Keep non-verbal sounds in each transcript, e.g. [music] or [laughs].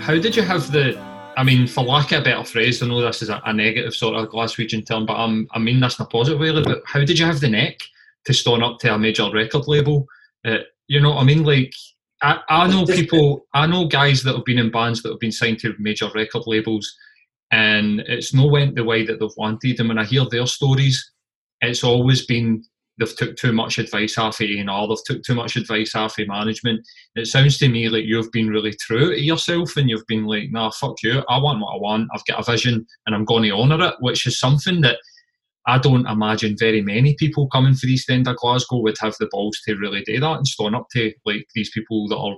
how did you have the? I mean, for lack of a better phrase, I know this is a, a negative sort of Glaswegian term, but I'm, I mean this in a positive way. But how did you have the neck to stand up to a major record label? Uh, you know what I mean? Like, I, I know people, I know guys that have been in bands that have been signed to major record labels, and it's no went the way that they've wanted. And when I hear their stories, it's always been they've took too much advice off of A&R, they've took too much advice off of management. It sounds to me like you've been really true to yourself and you've been like, nah, fuck you, I want what I want, I've got a vision and I'm going to honour it, which is something that I don't imagine very many people coming for the East End of Glasgow would have the balls to really do that and stand up to like these people that are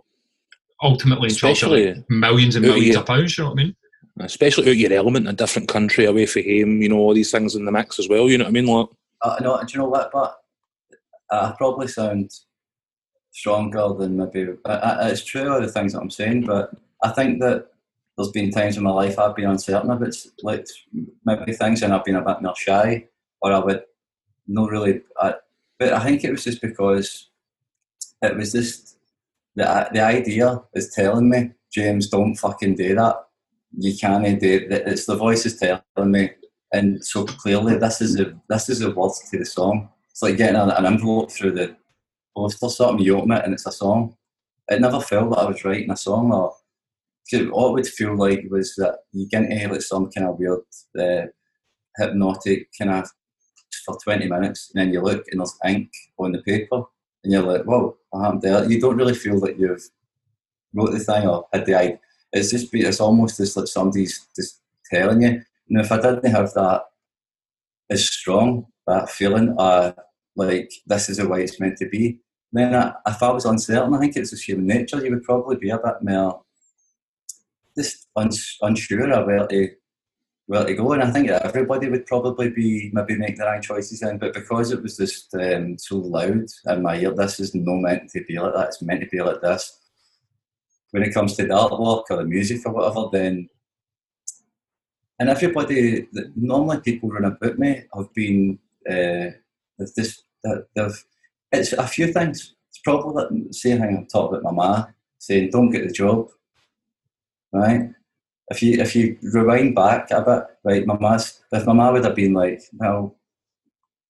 ultimately in charge of like, millions and millions of pounds, you know what I mean? Especially out your element in a different country, away from home, you know, all these things in the mix as well, you know what I mean? Like, uh, no, do you know what? But I probably sound stronger than maybe. it's true all the things that I'm saying, but I think that there's been times in my life I've been uncertain about like maybe things, and I've been a bit more shy, or I would not really. I, but I think it was just because it was just the the idea is telling me, James, don't fucking do that. You can't do it. It's the voice is telling me, and so clearly this is a this is a word to the song it's like getting an, envelope through the post or something. You open it and it's a song. It never felt that I was writing a song or all it would feel like was that you get into like some kind of weird uh, hypnotic kind of for 20 minutes and then you look and there's ink on the paper and you're like, whoa, happened there? You don't really feel that you've wrote the thing or had the idea. It's just, it's almost as like somebody's just telling you. And if I didn't have that as strong, that feeling, uh, like this is the way it's meant to be. Then I, if I was uncertain, I think it's just human nature. You would probably be a bit more just uns- unsure of where to where to go. And I think everybody would probably be maybe make their own choices then. But because it was just um, so loud in my ear, this is no meant to be like that. It's meant to be like this. When it comes to the artwork or the music or whatever, then and everybody, normally people run about me have been, uh, they've just, they've, it's a few things. It's probably like saying how I'm talking about my ma, saying don't get the job, right? If you if you rewind back a bit, right, my ma's, if my ma would have been like, well,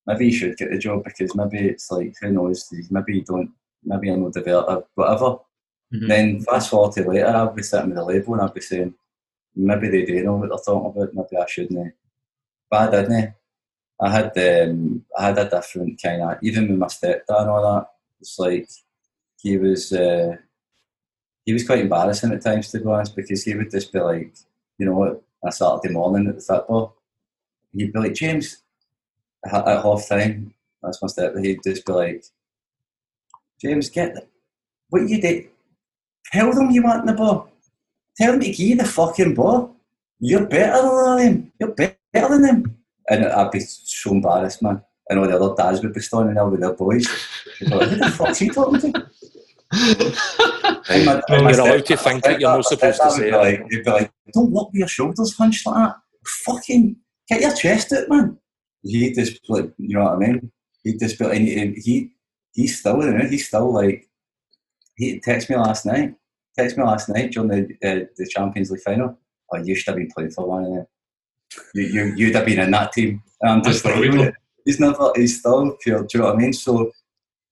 maybe you should get the job because maybe it's like, who knows, maybe you don't, maybe I'm not developer, whatever. Mm-hmm. Then fast forward to later, I'll be sitting with the label and I'll be saying, maybe they do know what they're talking about. Maybe I shouldn't. But I didn't. I had um, I had a different kind of even with my stepdad and all that. It's like he was uh, he was quite embarrassing at times to be honest because he would just be like, you know what, a Saturday morning at the football, he'd be like, James, at half time, that's my stepdad. He'd just be like, James, get the, what you did. Tell them you want the ball. Tell him to give you the fucking ball. You're better than him. You're better than him. And I'd be so embarrassed, man. And all the other dads would be standing there with their boys. Like, Who the fuck's he talking to? my, you're allowed to think that you're not supposed to say like, He'd be like, don't walk with your shoulders hunched like that. Fucking get your chest out, man. He just like, you know what I mean? He just be like, he, he's still in it. He's still like, he texted me last night Text me last night during the uh, the Champions League final. Oh, you should have been playing for one of them. You, you, you'd have been in that team. And I'm just like, he's never, he's still pure. Do you know what I mean? So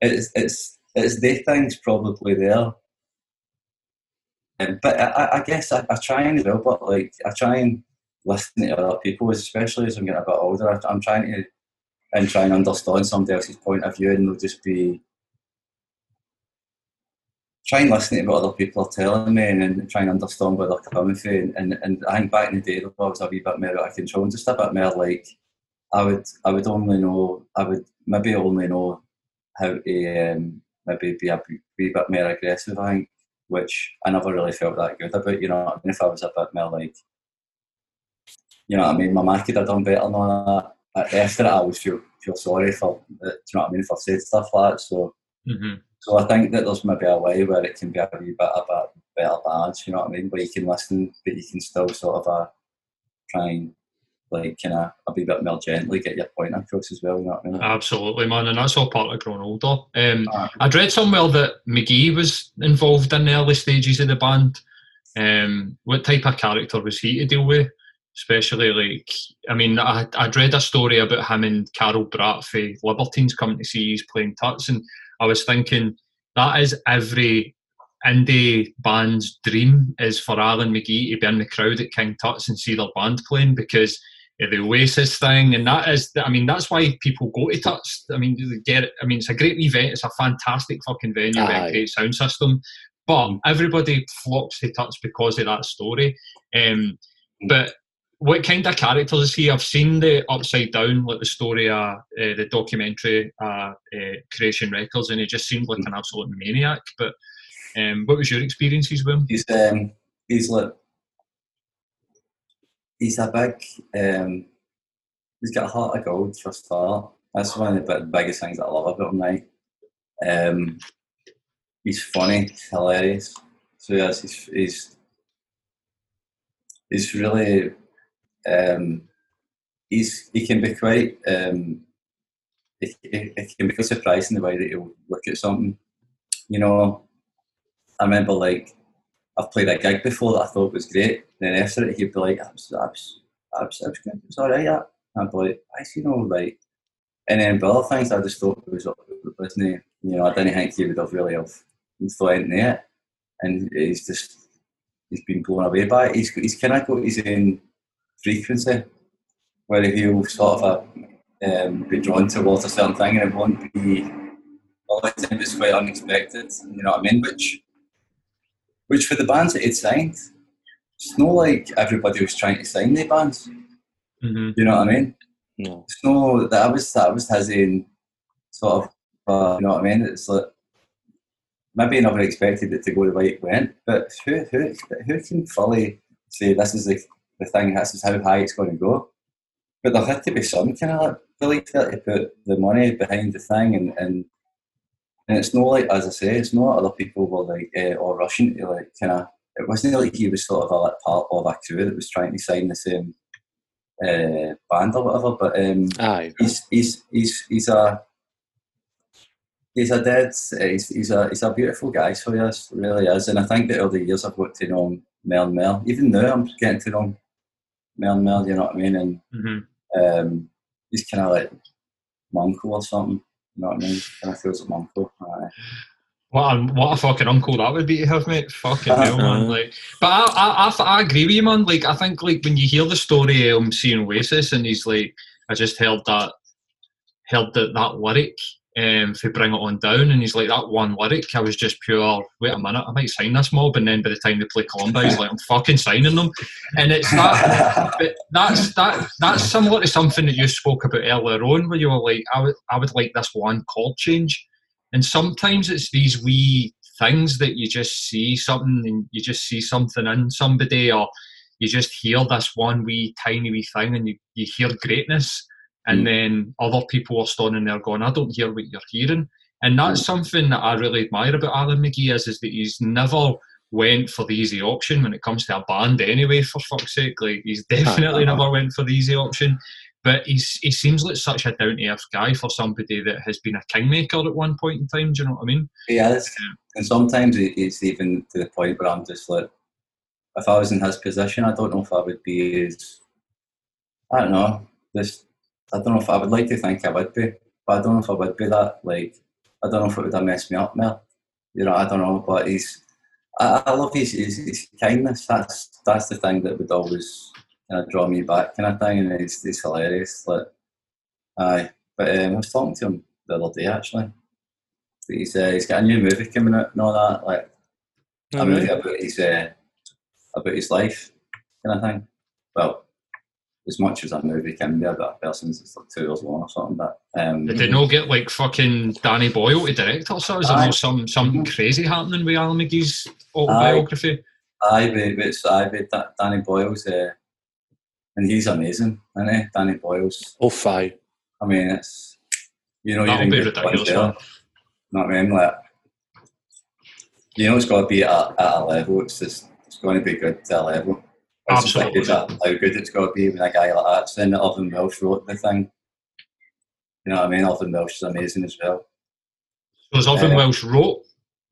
it's it's it's the things probably there. Um, but I, I guess I, I try and do, but like I try and listen to other people, especially as I'm getting a bit older. I, I'm trying to and try and understand somebody else's point of view, and they'll just be try and listen to what other people are telling me and, and try and understand where they're coming from. And, and, and I think back in the day, I was a wee bit more out of control and just a bit more like I would I would only know I would maybe only know how to um, maybe be a wee bit more aggressive. I think, which I never really felt that good about. You know, I mean, if I was a bit more like, you know, I mean, my ma could have done better than that. After it, I always feel feel sorry for. Do you know what I mean? If I've said stuff like that, so. Mm-hmm. So I think that there's maybe a way where it can be a wee bit of a better balance, you know what I mean? Where you can listen, but you can still sort of uh, try and like kind of a wee bit more gently get your point across as well. You know what I mean? Absolutely, man, and that's all part of growing older. Um, uh, I'd read somewhere that McGee was involved in the early stages of the band. Um, what type of character was he to deal with? Especially like, I mean, I, I'd read a story about him and Carl Barât for Libertines coming to see he's playing Tuts, and I was thinking that is every indie band's dream is for Alan McGee to be in the crowd at King Tuts and see their band playing because the Oasis thing, and that is, I mean, that's why people go to Tuts. I mean, get it. I mean, it's a great event. It's a fantastic fucking venue with a great sound system, but everybody flocks to Tuts because of that story. Um, but what kind of characters is he? I've seen the Upside Down, like the story, uh, uh the documentary, uh, uh, Creation Records, and he just seemed like an absolute maniac. But um, what was your experiences with him? He's um, he's like he's a big. Um, he's got a heart of gold for a. That's one of the biggest things that I love about him. Um, he's funny, hilarious. So yes, he's he's, he's really um, he's he can be quite um, it, it, it can be quite surprising the way that he'll look at something. You know, I remember like I've played a gig before that I thought was great. Then after it, he'd be like, "I was, I was. It's all right." Yeah. I'd be like, "I see no like." And then but other things, I just thought it was, wasn't he? You know, I didn't think he would have really have thought anything it. And he's just he's been blown away by it. He's he's kind of got his own frequency where he'll sort of uh, um, be drawn towards a certain thing and it won't be all the time it's quite unexpected. You know what I mean? Which which for the bands that he'd signed, it's not like everybody was trying to sign the bands. Mm-hmm. You know what I mean? No. It's no that was that was his own sort of uh, you know what I mean? It's like maybe I never expected it to go the way it went, but who who who can fully say this is the, the thing, this is how high it's going to go? But there had to be some kind of like belief that to put the money behind the thing and, and and it's not like, as I say, it's not other people were like, uh, or rushing to like kind of, it wasn't like he was sort of a like, part of a crew that was trying to sign the same uh, band or whatever. But um, Aye. he's, he's, he's, he's a, he's a dead, he's, he's a, he's a beautiful guy, so yes, really is. And I think that over the years I've got to know him and more. Even now I'm getting to know him more and more, you know what I mean? And mm-hmm. um, he's kind of like my uncle or something. You know what I mean? Kind of feels like my uncle. Aye. What a, what a fucking uncle that would be to have, mate. Fucking hell, man. Like, but I, I, I, I, agree with you, man. Like, I think like when you hear the story of him seeing Oasis, and he's like, I just heard that, heard that that lyric, um, if bring it on down, and he's like that one lyric. I was just pure. Wait a minute, I might sign this mob, and then by the time they play Columba, he's like, I'm fucking signing them, and it's that. [laughs] but that's that. That's similar to something that you spoke about earlier on, where you were like, I would, I would like this one chord change, and sometimes it's these wee things that you just see something, and you just see something in somebody, or you just hear this one wee tiny wee thing, and you, you hear greatness and mm. then other people are standing there going, I don't hear what you're hearing. And that's mm. something that I really admire about Alan McGee is, is that he's never went for the easy option when it comes to a band anyway, for fuck's sake. Like he's [laughs] definitely uh-huh. never went for the easy option. But he's he seems like such a down to earth guy for somebody that has been a kingmaker at one point in time. Do you know what I mean? Yeah. And sometimes it's even to the point where I'm just like, if I was in his position, I don't know if I would be as, I don't know, just I don't know if I would like to think I would be, but I don't know if I would be that. Like, I don't know if it would have messed me up more. You know, I don't know, but he's. I, I love his, his, his kindness. That's that's the thing that would always kind of draw me back, kind of thing. And he's, he's hilarious. Like, aye. But um, I was talking to him the other day actually. He's uh, he's got a new movie coming out and all that. Like, oh, a movie about his uh, about his life, kind of thing. Well, as much as that movie can be about a person's it's like two years long or something. But um, did they not get like fucking Danny Boyle to direct or so? Is there some something mm-hmm. crazy happening with Alan McGee's autobiography? Aye, but it's aye, but Danny Boyle's uh, and he's amazing, isn't he? Danny Boyle's. Oh, five. I mean, it's you know That'll you're in ridiculous. There, you know what I mean? Like, you know, it's got to be at, at a level. It's just it's going to be good to a level. Absolutely. how good it's got to be when a guy like that's in it. Irvine Welsh wrote the thing. You know what I mean? Irvine Welsh is amazing as well. So, as Irvine uh, Welsh wrote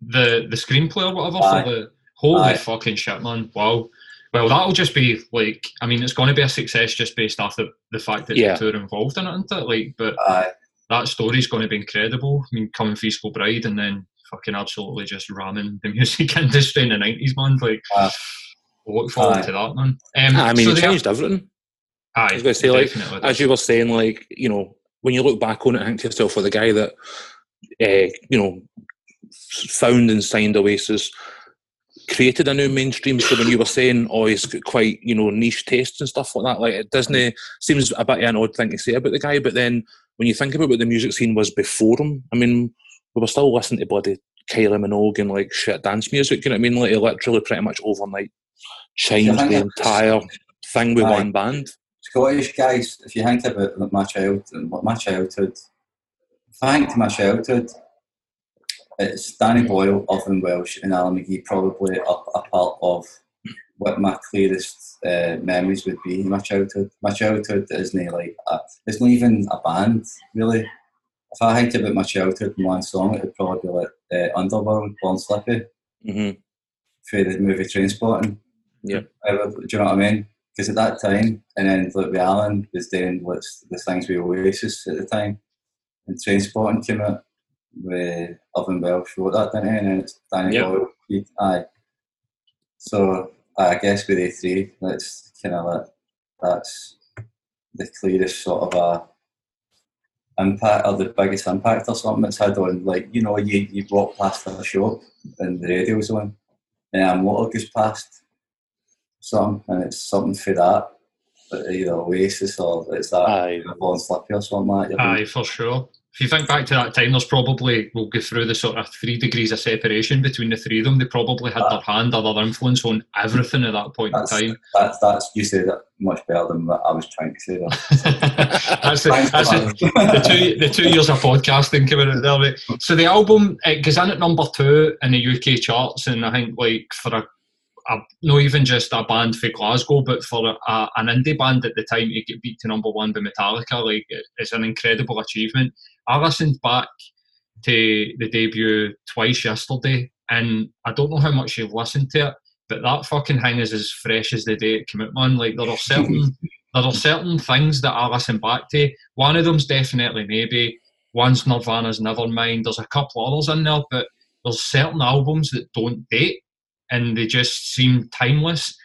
the the screenplay or whatever aye. for the Holy Aye. fucking shit, man! Wow. Well, that'll just be like, I mean, it's going to be a success just based off the, the fact that Yeah. the two are involved in it, isn't it? Like, but Aye. that story's going to be incredible. I mean, coming East Kilbride and then fucking absolutely just ramming the [laughs] music industry in the nineties, man. Like, Aye. We'll look forward Aye. to that, man. Um, I mean, so the- changed everything. Aye, I was going to say, like, as you were saying, like, you know, when you look back on it, I think to yourself, for the guy that, uh, you know, found and signed Oasis, created a new mainstream. So when you were saying, oh, he's got quite, you know, niche tastes and stuff like that, like, it doesn't seems a bit of an odd thing to say about the guy. But then when you think about what the music scene was before him, I mean, we were still listening to bloody Kylie Minogue and like shit dance music. You know what I mean? Like, literally pretty much overnight changed think the entire thing with one band. Scottish guys, if you think about my child, my childhood, if I think to my childhood, it's Danny Boyle, Irvine Welsh, and Alan McGee probably a, a part of what my clearest uh, memories would be in my childhood. My childhood isn't like a, it's not even a band really. If I think about my childhood in one song, it would probably be like uh, Underworld, Born Slippy, hmm for the movie Trainspotting. Yeah. Do you know what I mean? Because at that time, and then like with Alan was doing what's the things with Oasis at the time, and Trainspotting came out with Irvine Welsh wrote that, didn't he? And then it's Danny Yep. Boyle. Aye. So I guess with A3, that's kind of like that's the clearest sort of a impact or the biggest impact or something it's had on like you know you you walk past a shop and the radio's on and a motor goes past something and it's something for that but either Oasis or it's that Aye. Born Slippy or something like that Aye, for sure. If you think back to that time, there's probably we'll go through the sort of three degrees of separation between the three of them. They probably had their hand or their influence on everything at that point in time. that's that's you said that much better than what I was trying to say there [laughs] that's the, that's man. the, the two the two years of podcasting coming out there. Mate. So the album it goes in at number two in the UK charts, and I think like for a, a not even just a band for Glasgow, but for a, an indie band at the time to get beat to number one by Metallica, like it, it's an incredible achievement. I listened back to the debut twice yesterday, and I don't know how much you've listened to it, but that fucking thing is as fresh as the day it came out, man. Like there are certain [laughs] there are certain things that I listen back to. One of them's definitely maybe. One's Nirvana's Nevermind. There's a couple others in there, but there's certain albums that don't date and they just seem timeless.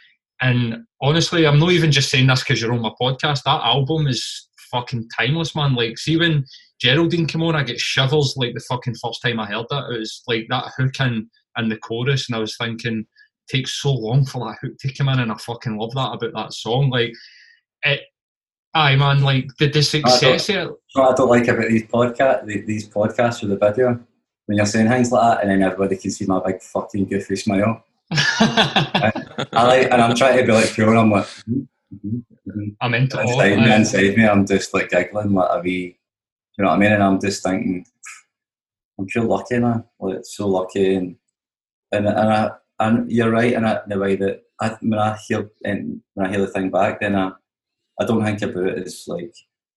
And honestly, I'm not even just saying this because you're on my podcast. That album is fucking timeless, man. Like, see when Geraldine came on, I get shivers like the fucking first time I heard that. It was like that hook in, in the chorus, and I was thinking, takes so long for that hook to come in, and I fucking love that about that song. Like, it, aye, man, like the, the success it. what I don't like about these podcast these podcasts with the video when you're saying things like that and then everybody can see my big fucking goofy smile I like and I'm trying to be like cool and I'm like mm, mm, mm. I'm into all inside me aye. inside me I'm just like giggling like a wee you know what I mean and I'm just thinking I'm sure lucky man like so lucky and and, and I and you're right in the way that I, when I hear and when I hear the thing back then I I don't think about it as like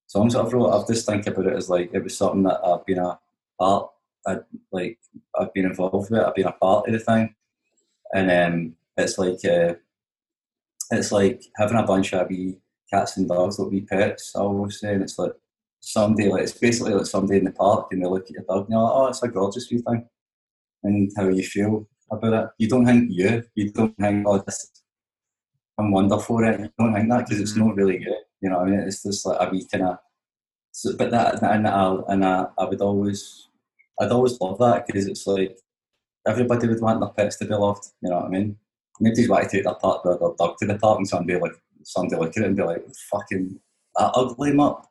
songs that I've wrote. I've just think about it as like it was something that I've been a part. I like I've been involved with. I've been a part of the thing, and um, it's like uh, it's like having a bunch of wee cats and dogs, like wee pets. I always say, and it's like somebody like it's basically like somebody in the park and they look at your dog and you're like, oh, it's a gorgeous wee thing, and how you feel about it. You don't think you, you don't think oh, this. I'm wonderful at it. You don't think that because it's not really good. You know what I mean? It's just like a wee kind of. So, but that and I and I, I would always, I'd always love that because it's like everybody would want their pets to be loved. You know what I mean? Nobody's want to take their, part, their, their dog to the park and somebody like somebody look at it and be like, "Fucking that ugly mutt."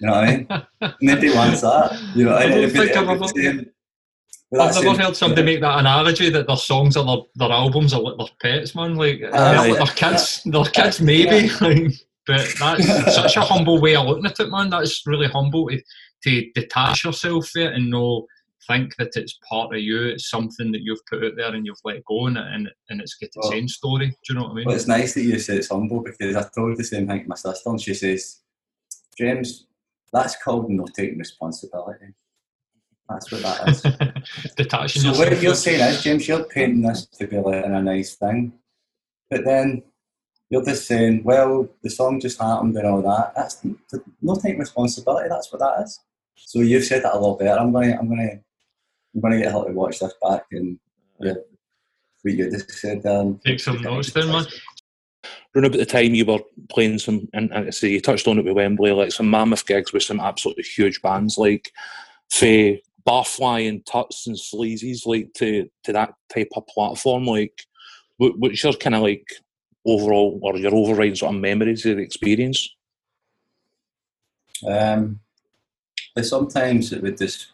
You know what I mean? [laughs] Nobody wants that. You know, I don't think I've ever- same- I've never heard somebody make that analogy that their songs or their, their albums are like their pets, man. Like uh, Aye. their kids, their kids maybe. [laughs] Like, but that's [laughs] such a humble way of looking at it, man. That's really humble to, to detach yourself from it and know think that it's part of you. It's something that you've put out there and you've let go, and and, and it's got its Well- own story. Do you know what I mean? Well, it's nice that you say it's humble because I told the same thing to my sister and she says, James, that's called not taking responsibility. That's what that is. [laughs] Detaching so what you're saying is, James, you're painting this to be like a nice thing, but then you're just saying, well, the song just happened and all that. That's not taking responsibility. That's what that is. So you've said that a lot better. I'm gonna, I'm gonna, I'm gonna get her to watch this back and yeah, what you just said. Um, Take some notes then, man. Around about the time you were playing some, and, and I say you touched on it with Wembley, like some mammoth gigs with some absolutely huge bands like Faye, Barfly and Tuts and Sleazies, like to to that type of platform. Like, what, what's your kind of like overall or your overriding sort of memories of the experience? Um, but sometimes it would just be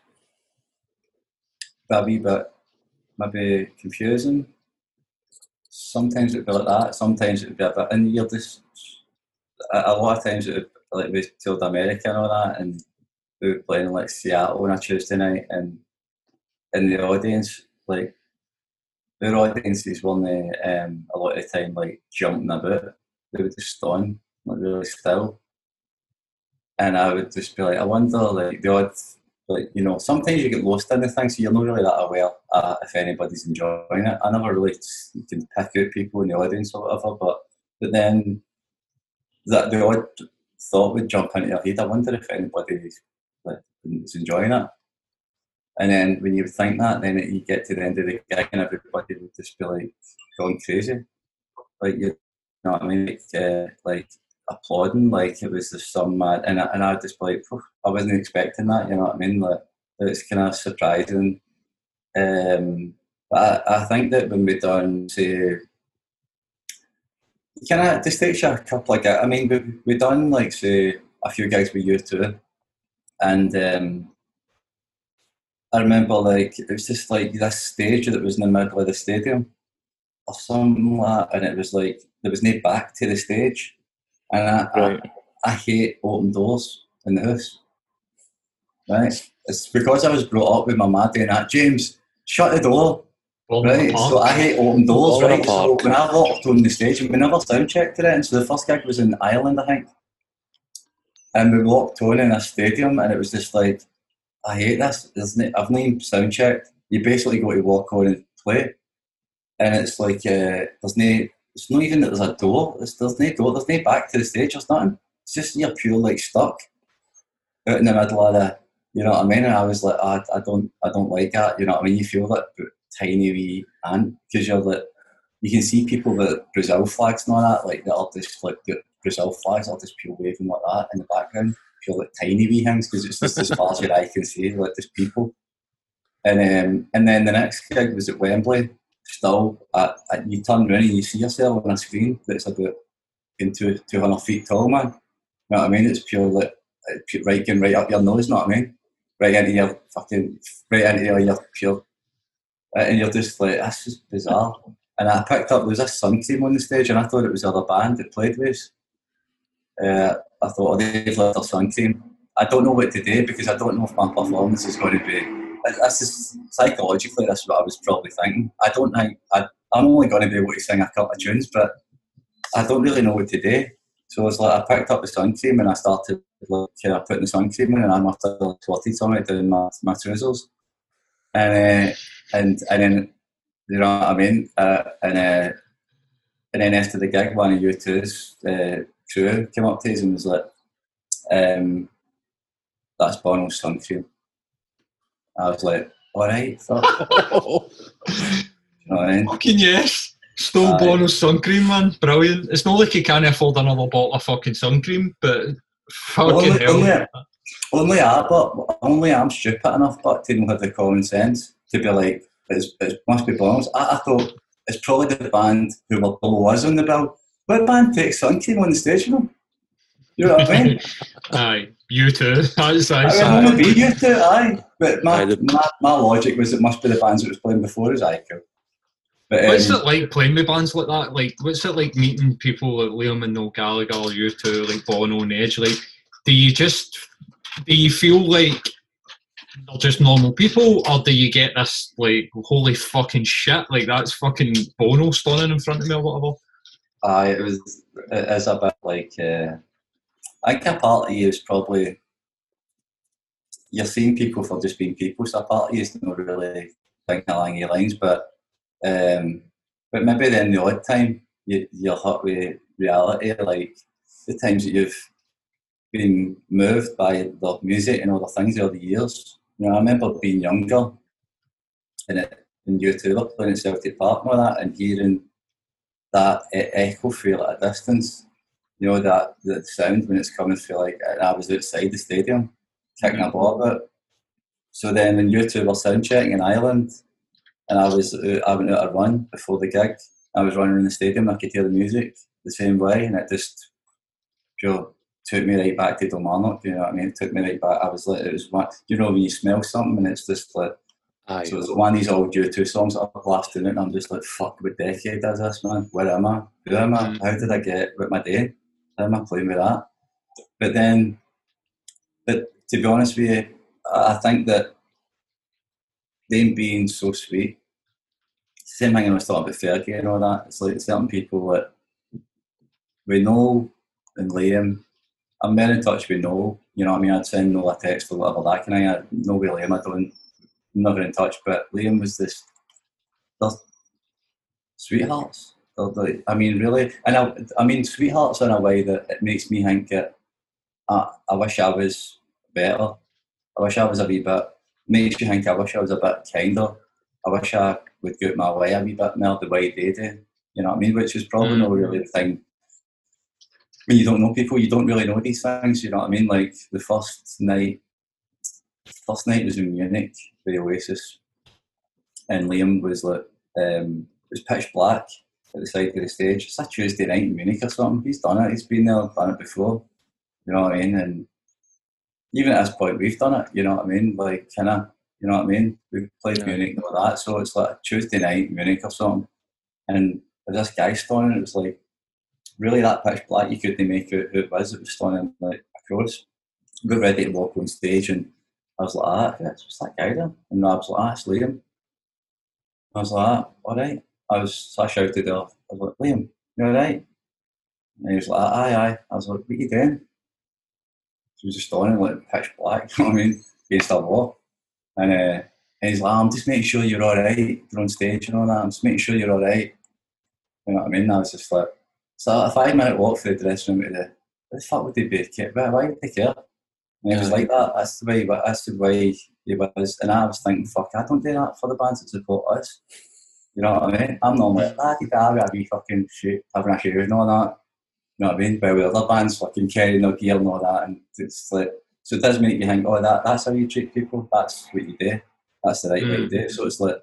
a wee bit maybe confusing. Sometimes it would be like that. Sometimes it would be a bit, and you're just a, a lot of times it would like we told America and all that, and we were playing like Seattle on a Tuesday night, and in the audience, like their audiences weren't um, a lot of the time like jumping about. They were just stoned, like really still. And I would just be like, I wonder, like the odd, like you know, sometimes you get lost in the thing, so you're not really that aware uh, if anybody's enjoying it. I never really can pick out people in the audience or whatever, but but then that the odd thought would jump into your head. I wonder if anybody like is enjoying it. And then when you think that, then you get to the end of the gig and everybody would just be like going crazy, like you know what I mean, like, uh, like applauding, like it was just some mad, and I, and I just like, I wasn't expecting that, you know what I mean? Like it's kind of surprising. Um, but I, I think that when we done to kind of just takes you a couple gigs. I mean, we we done like say a few gigs with U2, and um, I remember like it was just like this stage that was in the middle of the stadium or something like and it was like there was no back to the stage, and I, Right. I, I hate open doors in the house. Right, it's because I was brought up with my mum doing that. James, shut the door. Ball in the Right, so I hate open doors, Ball right? So when I walked on the stage, and we never sound checked it, and so the first gig was in Ireland, I think. And we walked on in a stadium, and it was just like, I hate this. There's no, I've not even sound checked. You basically got to walk on and play, and it's like uh, there's no, it's not even that there's a door. There's, there's no door. There's no back to the stage. There's nothing. It's just you're pure like stuck out in the middle of the. You know what I mean? And I was like, "Ah, I, I don't, I don't like that. You know what I mean? You feel that tiny wee ant because you're like, you can see people with Brazil flags and all that, like that are just like the Brazil flags are just pure waving like that in the background. Feel like tiny wee things because it's just as far as your eye can see, like just people. And um, and then the next gig was at Wembley. Still, at, at, you turn around and you see yourself on a screen that's about into two hundred feet tall, man. You know what I mean? It's pure like pu- right going right up your nose. You know what I mean? Right into your fucking right into your, pure, uh, and you're just like that's just bizarre. And I picked up there was a sun cream on the stage, and I thought it was the other band that played with. Uh, I thought oh, they've left their sun cream. I don't know what to do because I don't know if my performance is going to be. This is psychologically, that's what I was probably thinking. I don't think I, I'm only going to be able to sing a couple of tunes, but I don't really know what to do. So it's like I picked up the sun cream and I started like uh, putting the sun cream in, and I must have like, squatted on it doing my, my trousers, and uh, and and then you know what I mean, uh, and uh, and then after the gig, one of U2's uh, crew came up to us and was like, um, "That's Bono's sun cream." I was like, "All right, fuck." [laughs] you know what I mean? Fucking yes. Stole Aye. Bono's sun cream, man. Brilliant. It's not like he can't afford another bottle of fucking sun cream, but fucking Only- hell. only- Only I, but only I'm stupid enough, but to not have the common sense to be like, it's, it must be Bono's. I, I thought it's probably the band who were below us on the bill. What band takes sun cream on the stage with them? You know what I mean? [laughs] Aye, U2. [laughs] That's, that's, I mean, aye. only be U2, aye. But my, Aye, the- my, my logic was it must be the bands that was playing before us, aye, cool. But, What's um, it like playing with bands like that? Like, what's it like meeting people like Liam and Noel Gallagher, U2, like Bono and Edge? Like, do you just do you feel like they're just normal people, or do you get this like holy fucking shit? Like that's fucking Bono standing in front of me or whatever. Aye, it was. It is a bit like. Uh, I think a part of you is probably. You're seeing people for just being people. So part of is not really thinking along your lines, but um, but maybe then the odd time you, you're hit with reality, like the times that you've been moved by the music and all the things over the years. You know, I remember being younger and it, and U2 were playing at Celtic Park and all that, and hearing that echo feel at a distance. You know that the sound when it's coming through like I was outside the stadium kicking a ball about. So then when U2 were sound checking in Ireland and I was out, I went out a run before the gig. I was running in the stadium, I could hear the music the same way and it just pure took me right back to Kilmarnock, you know what I mean? It took me right back. I was like, it was what, you know, when you smell something and it's just like, Aye. so it's one of these old U2 songs that I've blasted and I'm just like, fuck, what decade does this, man? Where am I? Who am I? Mm-hmm. How did I get with my day? How am I playing with that? But then, but to be honest with you, I think that them being so sweet, same thing I was talking about Fergie and all that, it's like certain people that we know and Liam I'm very in touch with Noel. You know what I mean? I'd send Noel a text or whatever that of thing. No with Liam, I don't, never in touch. But Liam was this, they're sweethearts. They're like, I mean, really, and I, I mean, sweethearts in a way that it makes me think that I wish I was better. I wish I was a wee bit. Makes you think I wish I was a bit kinder. I wish I would get my way a wee bit more the way they do. You know what I mean? Which is probably mm. not really the thing when you don't know people, you don't really know these things. You know what I mean? Like the first night, first night was in Munich with Oasis, and Liam was like, um, it was pitch black at the side of the stage. It's a Tuesday night in Munich or something. He's done it. He's been there, done it before. You know what I mean? And even at this point, we've done it. You know what I mean? Like kind of, you know what I mean? We've played yeah. Munich and all that. So it's like Tuesday night Munich or something, and this guy standing, it was like really that pitch black, you couldn't make out who it was. It was standing like across. Got ready to walk on stage, and I was like, ah, what's that guy there? And I was like, ah, it's Liam. I was like, ah, all right. I was, so I shouted off. I was like, Liam, you all right? And he was like, aye, aye. I was like, what are you doing? He was just standing like pitch black, [laughs] you know what I mean, against a wall. And, uh, and he's like, I'm just making sure you're all right. You're on stage and all that. I'm just making sure you're all right. You know what I mean? I was just like, so a five minute walk through the dressing room to the, the fuck would they be? Why, would they care? And he was like that. That's the way. That's the way he was. And I was thinking, fuck, I don't do that for the bands that support us. You know what I mean? I'm not like, ah, can't be fucking shit, having a shave and all that. You know what I mean? But with other bands fucking carrying their gear and all that, and it's like, so it does make you think, oh, that that's how you treat people. That's what you do. That's the right mm. way to do it. So it's like,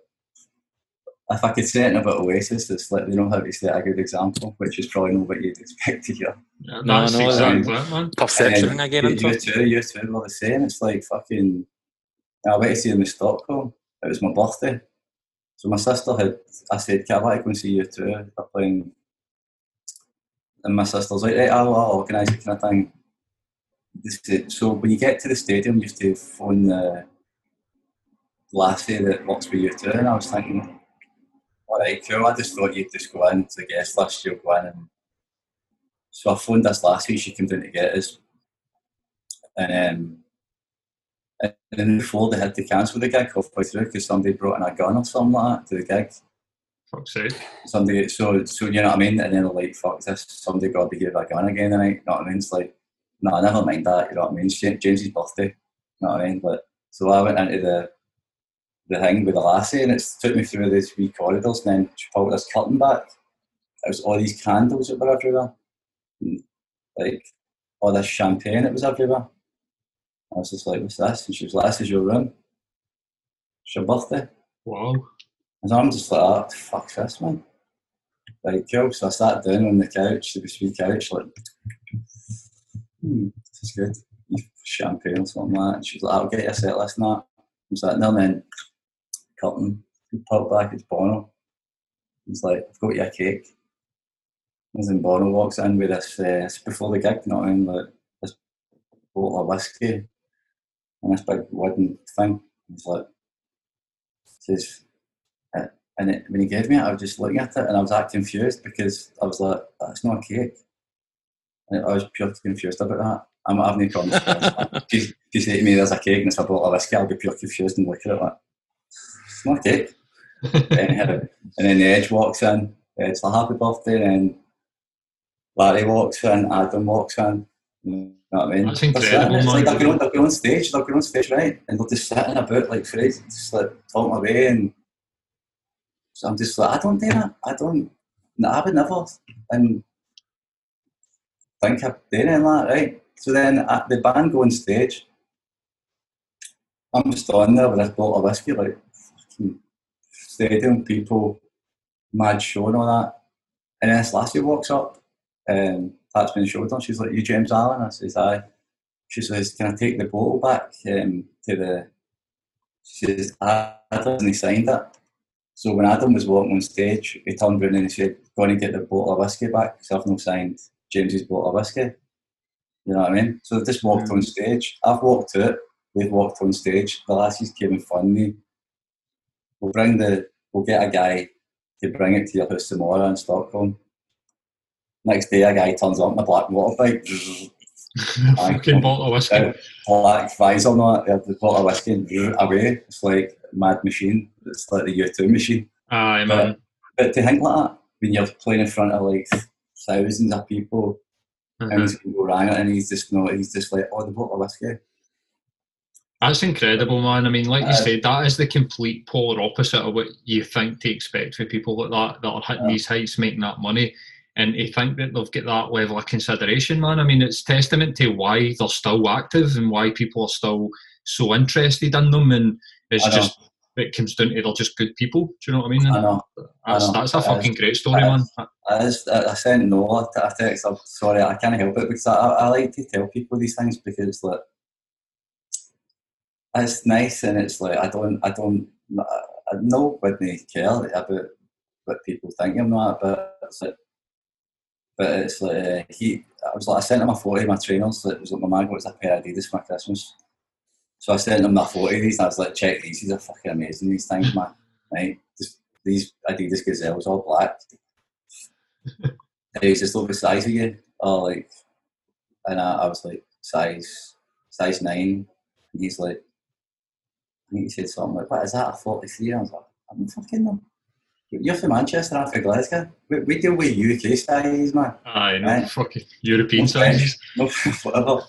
if I could say it about Oasis, it's like they know how to set a good example, which is probably not what you'd expect to hear. Yeah, no, no, exactly um, man. Perception again. You, U2, you two were the same. It's like fucking. I went to see them in Stockholm. It was my birthday, so my sister had. I said, "Can I want to go and see U2?" They're playing, and my sister's like, "Right, I'll, I'll organise it kind of thing." So when you get to the stadium, you have to phone the lassie that works with U2, and I was thinking all right, cool. I just thought you'd just go in to the guest list, you'll go in. And... So I phoned this last week, she came down to get us. And, um, and then before they had to cancel the gig halfway through because somebody brought in a gun or something like that to the gig. Fuck's sake. Somebody, so, so you know what I mean? And then they're like, fuck this, somebody got to behave a gun again tonight. You know what I mean? It's like, no, never mind that, you know what I mean? It's James's birthday, you know what I mean? But so I went into the the thing with the lassie, and it took me through these wee corridors, and then she pulled this curtain back. It was all these candles that were everywhere, and, like all this champagne that was everywhere. I was just like, "What's this?" And she was like, "This is your room. It's your birthday." Wow. And I'm just like, oh, "Fuck this, man." Like, cool. So I sat down on the couch, the sweet couch, like, hmm, this is good. Champagne or something like that. And she's like, I'll get you a set list and that. I was like, no, then curtain, pop back, it's Bono. He's like, I've got you a cake. And then Bono walks in with this, uh, before the gig, you know what I mean? Like, this bottle of whiskey and this big wooden thing. He's like, says, and it, when he gave me it, I was just looking at it and I was acting confused because I was like, that's not a cake. And I was purely confused about that. I'm not having any problems. if you say to me there's a cake and it's a bottle of whiskey, I'll be pure confused and look at it like, it's not a cake. [laughs] and, then the Edge walks in, it's a happy birthday, and Larry walks in, Adam walks in. You know what I mean? That's incredible, it's like they're going, they're going on stage, they're going on stage, right? And they're just sitting about like Fred, just like talking away. And so I'm just like, I don't do that. I don't, no, I would never. And think of doing that, right? So then at the band go on stage. I'm just standing there with a bottle of whiskey, like fucking stadium people, mad show and all that. And then this lassie walks up and taps me on the shoulder. She's like, "You James Allan?" I says, "Aye." She says, "Can I take the bottle back um, to the?" She says, "Adam," and he signed it. So when Adam was walking on stage, he turned around and he said, "Go and get the bottle of whiskey back because I've not signed James's bottle of whiskey." You know what I mean? So they just walked hmm. on stage. I've walked to it. They've walked on stage. The lassies came and found me. We'll bring the. We'll get a guy to bring it to your house tomorrow in Stockholm. Next day, a guy turns up in a black motorbike. [laughs] Fucking bottle of whiskey. Uh, black visor on it, the bottle of whiskey and away. It's like mad machine. It's like the U2 machine. Aye, man. But to think like that, when you're playing in front of like thousands of people, Mhm. and he's going to go it, and he's just not, he's just like, oh, the bottle of whiskey. That's incredible, man. I mean, like you Uh, said, that is the complete polar opposite of what you think to expect for people like that that are hitting Yeah. these heights, making that money, and to think that they've got that level of consideration, man. I mean, it's testament to why they're still active and why people are still so interested in them, and it's just it comes down to they're just good people. Do you know what I mean? I know. that's, know. that's a It is. fucking great story, man. is. I, just, I, I sent Noel a a text. I'm sorry, I can't help it because I, I like to tell people these things because it's like it's nice and it's like I don't I don't I know wouldn't care about what people think of that, but it's like but it's like uh, he I was like I sent him a photo of my trainers. It was like my man got a pair of Adidas for Christmas. So I sent him a photo of these and I was like, check these, these are fucking amazing these things, [laughs] man. Right? Just these Adidas gazelles all black. and he's just the size of you. Or like and I, I was like size size nine. And he's like I think he said something like, What is that? A forty three? I was like, I'm fucking them. You're from Manchester, I'm from Glasgow. We, we deal with UK sizes, man. Aye, no Right. fucking European Okay. sizes. No, [laughs] whatever.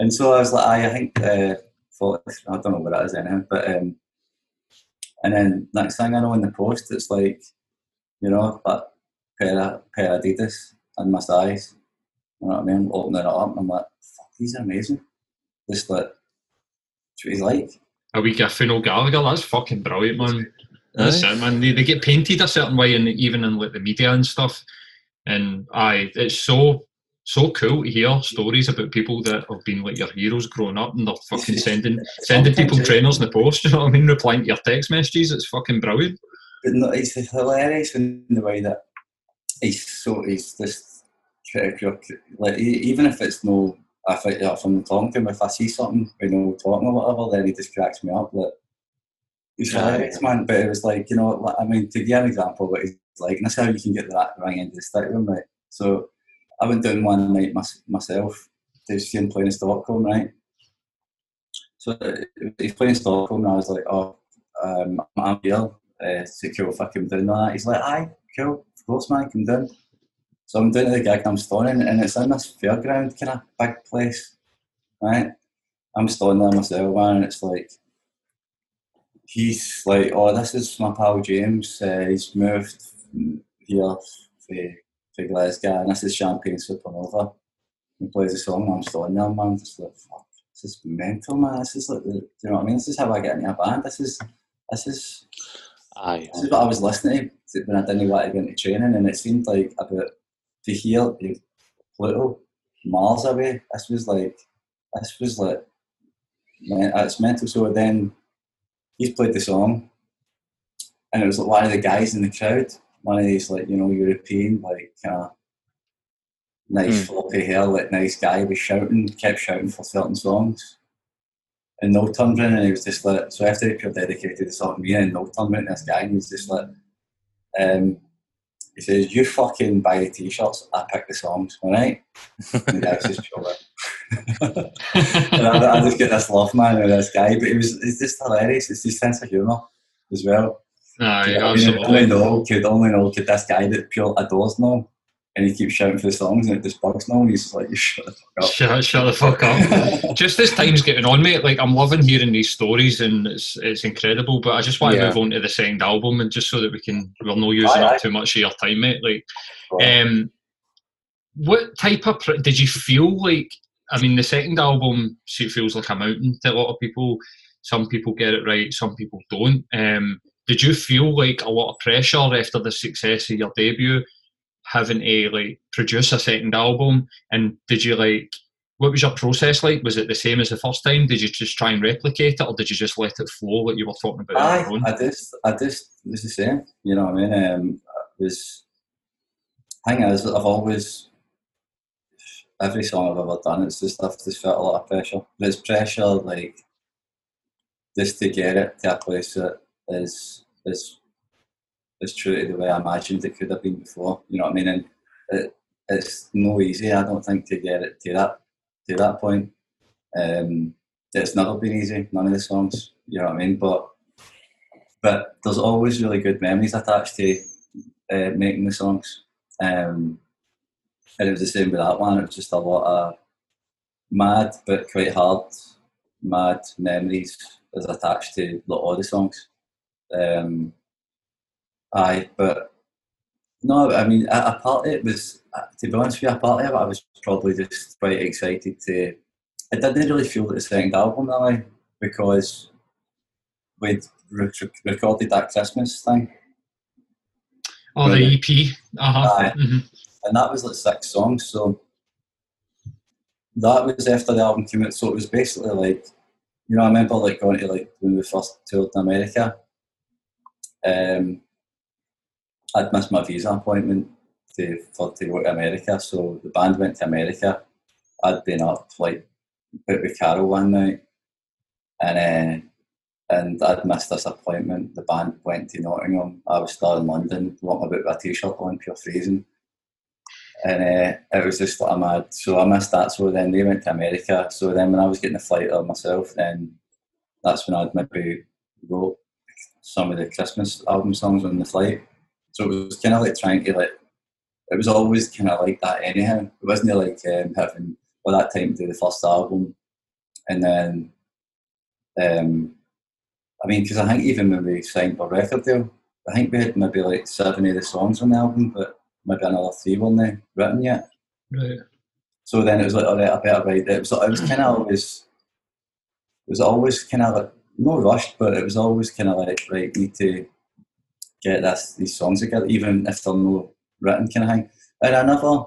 And so I was like, aye, I think, uh, 40, I don't know what that is anyhow, but, um, and then next thing I know in the post, it's like, you know, that pair of, pair of Adidas and my size, you know what I mean, opening it up, and I'm like, fuck, these are amazing. Just like, that's what he's like. A wee gift for Noel Gallagher. That's fucking brilliant, man. That's it, man. They, they get painted a certain way, and even in like the media and stuff. And aye, it's so so cool to hear stories about people that have been like your heroes growing up, and they're fucking [laughs] sending sending people trainers in the post. [laughs] You know what I mean? Replying to your text messages. It's fucking brilliant. But no, it's hilarious in the way that he's so he's just critical. Like even if it's no, if, I, if I'm talking to him, if I see something we know talking or whatever, then he just cracks me up. Like he's Yeah. hilarious, man. But it was like you know, I mean, to give you an example, of what he's like, and that's how you can get the right, right end of the stick with right? So I went down one night mys- myself to see him playing in Stockholm, right? So he's playing in Stockholm, and I was like, oh, um, I'm here uh, to cool if I come down that. He's like, aye, cool, of course, man, come down. So I'm down to the gig I'm and it's in this fairground kind of big place, right? I'm standing there myself, man, and it's like, he's like, oh, this is my pal James. Uh, he's moved here to, to Glasgow, and this is Champagne Supernova. He plays a song, and I'm standing there, man, just like, fuck, this is mental, man. This is like, the, do you know what I mean? This is how I get into a band. This is, this is Aye. this is what I was listening to when I didn't want to go into training, and it seemed like about to hear Pluto miles away. This was like, this was like, man, it's mental. So then he's played the song, and it was like one of the guys in the crowd, one of these like you know European like kind of nice Mm. floppy hair, like nice guy was shouting, kept shouting for certain songs. And no turned around and he was just like, so after he dedicated to something me and no turned around to this guy and he was just like, um, he says, you fucking buy the t-shirts, I pick the songs, alright? [laughs] and the guy says, out. And I, I, just get this love man with this guy, but it was it's just hilarious. It's his sense of humour as well. Aye, You know, I mean, absolutely. only know could only could this guy that pure adores now, and he keeps shouting for the songs and it just bugs. And he's like, you [laughs] shut the fuck Shut, shut the fuck up. up. [laughs] just as time's getting on, mate, like I'm loving hearing these stories and it's it's incredible. But I just want to Yeah. move on to the second album and just so that we can we're not using Aye, aye. up too much of your time, mate. Like, um, what type of pr- did you feel like? I mean, the second album feels like a mountain to a lot of people. Some people get it right, some people don't. Um, did you feel like a lot of pressure after the success of your debut, having to like produce a second album? And did you like? What was your process like? Was it the same as the first time? Did you just try and replicate it, or did you just let it flow like you were talking about? on Aye, your own? I just, I just was the same. You know what I mean? Um, I was. Thing is, I've always every song I've ever done, it's just I've just felt a lot of pressure. There's pressure like just to get it to a place that is is is true to the way I imagined it could have been before. You know what I mean? And it, it's no easy. I don't think to get it to that to that point. Um, it's never been easy. None of the songs. You know what I mean? But but there's always really good memories attached to uh, making the songs. Um, and it was the same with that one. It was just a lot of mad but quite hard, mad memories as attached to like, all the songs. Um, aye, but no, I mean, a, a part it was, uh, to be honest with you, a part of it I was probably just quite excited to. I didn't really feel that the second album way because we'd re- recorded that Christmas thing. oh, the EP. Uh huh. And that was like six songs. So that was after the album came out. So it was basically like, you know, I remember like going to like when we first toured in America. Um, I'd missed my visa appointment to for to go to America, so the band went to America. I'd been up like out with Carol one night, and uh, and I'd missed this appointment. The band went to Nottingham. I was still in London, walking about with a t-shirt on, pure freezing. And uh, it was just like a mad. So I missed that. So then they went to America. So then when I was getting the flight of myself, then that's when I'd maybe wrote some of the Christmas album songs on the flight. So it was kind of like trying to like, it was always kind of like that anyhow. It wasn't like um, having, well, that time to do the first album. And then, um, I mean, because I think even when we signed a record deal, I think we had maybe like seven of the songs on the album, but maybe another three weren't they written yet. Right. So then it was like, all right, I better write it. Was, it was kind of [clears throat] always, it was always kind of like, no rushed, but it was always kind of like, right, need to get this, these songs together, even if they're no written kind of thing. And I never,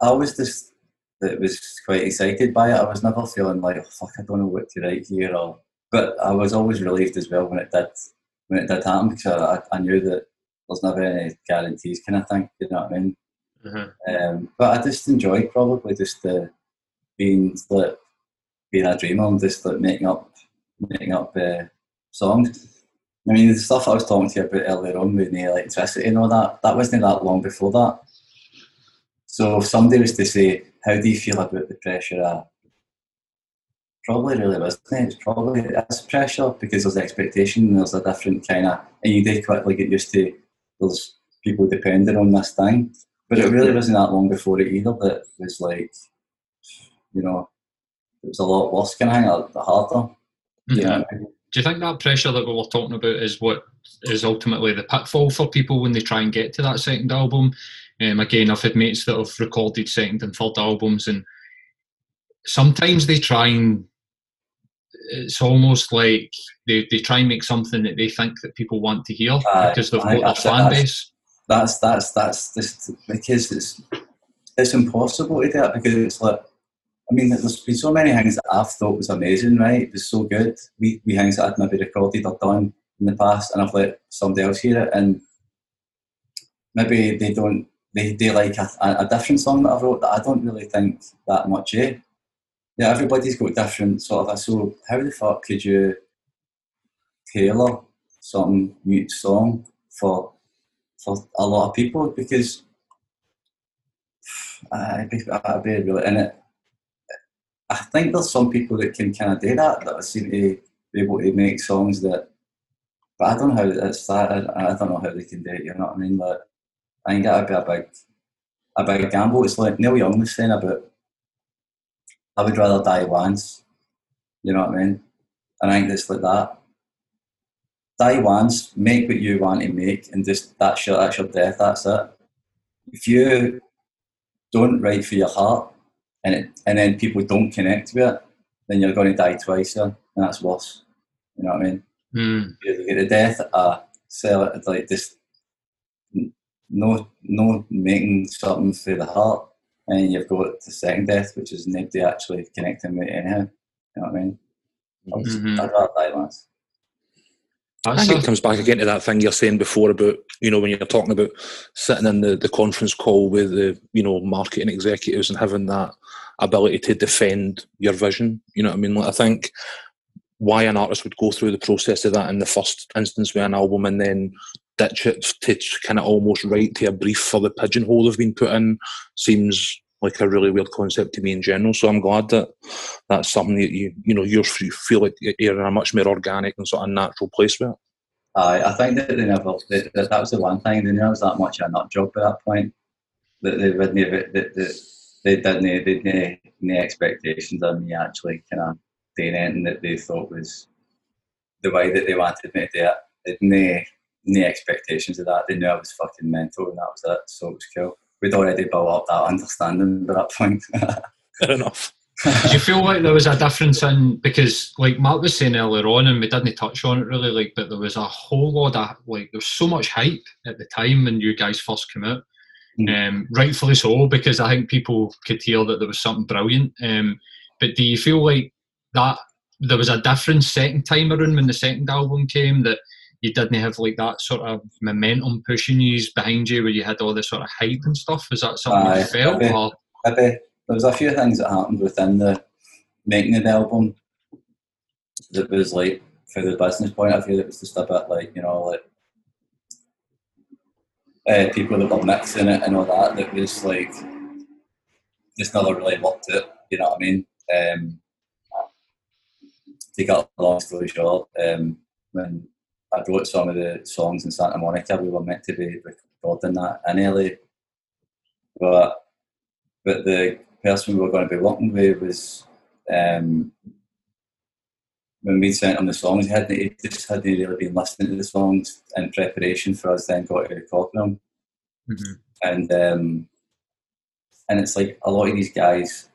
I was just, it was quite excited by it. I was never feeling like, oh, fuck, I don't know what to write here. Or, but I was always relieved as well when it did, when it did happen because I, I knew that there's never any guarantees kind of thing. You know what I mean? Uh-huh. Um, but I just enjoy probably just the being like being a dreamer and just like making up making up uh, songs. I mean, the stuff I was talking to you about earlier on with the electricity and all that, that wasn't that long before that. So if somebody was to say, "How do you feel about the pressure?" Uh, probably really wasn't. it? It's probably it's pressure because there's expectation and there's a different kind of, and you do quickly get used to there's people depending on this thing. But it really wasn't that long before it either that was like, you know, it was a lot worse kind of thing, a lot harder. Mhm. Yeah. Do you think that pressure that we were talking about is what is ultimately the pitfall for people when they try and get to that second album? Um, again, I've had mates that have recorded second and third albums, and sometimes they try and it's almost like they, they try and make something that they think that people want to hear Aye, because they've got their fan that's- base. That's that's that's just because it's it's impossible to do it because it's like I mean there's been so many things that I've thought was amazing, right? It was so good. We we things that I'd maybe recorded or done in the past and I've let somebody else hear it and maybe they don't they, they like a, a different song that I wrote that I don't really think that much eh? Yeah, everybody's got different sort of so how the fuck could you tailor some mute song for for a lot of people because I'd be, I'd be really in it. I think there's some people that can kind of do that that seem to be able to make songs that. But I don't know how it's that. I, I don't know how they can do it. You know what I mean? Like, I think that'd be a big, a big gamble. It's like Neil Young was saying about. I would rather die once. You know what I mean? And I think it's like that. Die once, make what you want to make, and just that's your that's your death. That's it. If you don't write for your heart, and it, and then people don't connect with it, then you're going to die twice, yeah? and that's worse. You know what I mean? Mm. You get the death, uh, sell it like just no no making something for the heart, and you've got the second death, which is nobody actually connecting with it anyhow. You know what I mean? I'll just, Mhm. I'd rather once. I think it comes back again to that thing you're saying before about, you know, when you're talking about sitting in the, the conference call with the, you know, marketing executives and having that ability to defend your vision. You know what I mean? Like, I think why an artist would go through the process of that in the first instance with an album and then ditch it to kind of almost write to a brief for the pigeonhole they've been put in seems like a really weird concept to me in general. So I'm glad that that's something that you, you know, you feel like you're in a much more organic and sort of natural place with it. Aye, I think that they never, that, that, was the one thing, they never was that much a nut job at that point. That they wouldn't have, that, that they didn't, they didn't any expectations of me actually kind of doing anything that they thought was the way that they wanted me to do it. They didn't no expectations of that. They knew I was fucking mental and that was it. So it was cool. We'd already built up that understanding by that point. [laughs] Fair enough. Did you feel like there was a difference in because, like Mark was saying earlier on, and we didn't touch on it really, like, but there was a whole lot of like there was so much hype at the time when you guys first came out, Mm. um, rightfully so, because I think people could hear that there was something brilliant. Um, but do you feel like that there was a difference second time around when the second album came that you didn't have like that sort of momentum pushing you behind you, where you had all this sort of hype and stuff? Is that something Aye, you felt? maybe. Or Maybe there was a few things that happened within the making of the album that was like, for the business point of view, it was just a bit like, you know, like uh, people that were mixing it and all that, that was like, just never really worked it, you know what I mean? Um, to cut a long story short, um, when I wrote some of the songs in Santa Monica, we were meant to be recording that in LA, but but the person we were going to be working with was um, when we sent him the songs, he hadn't he just hadn't really been listening to the songs in preparation for us then got to record them. Mhm. And um, and it's like a lot of these guys,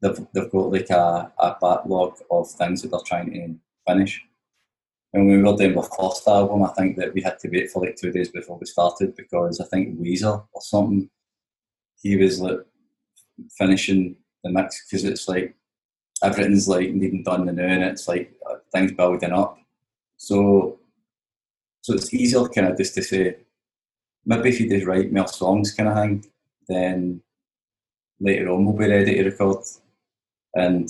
they've they've got like a, a backlog of things that they're trying to finish. And when we were doing our first album, I think that we had to wait for like two days before we started because I think Weezer or something, he was like finishing the mix because it's like everything's like needing done the new and it's like uh, things building up. So, so it's easier kind of just to say, maybe if you just write more songs kind of thing, then later on we'll be ready to record. And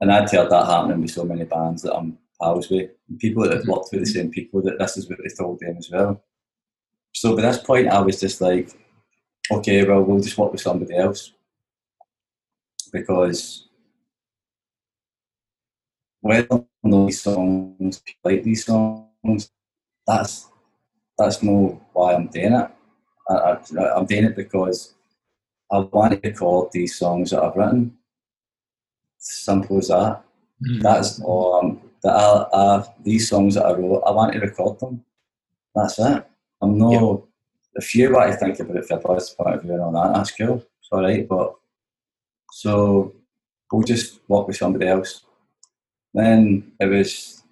and I'd heard that happening with so many bands that I'm pals with, people that have worked with the same people that this is what they told them as well. So by this point, I was just like, okay, well, we'll just work with somebody else because whether or not these songs people like these songs, that's that's not why I'm doing it. I, I, I'm doing it because I want to record these songs that I've written. Simple as that. Mhm. That's all. Um, that I, I, these songs that I wrote, I want to record them. That's it. I'm no. Yeah. If you want to think about it from a business point of view and all that, that's cool. It's all right. But so we'll just work with somebody else. Then it was.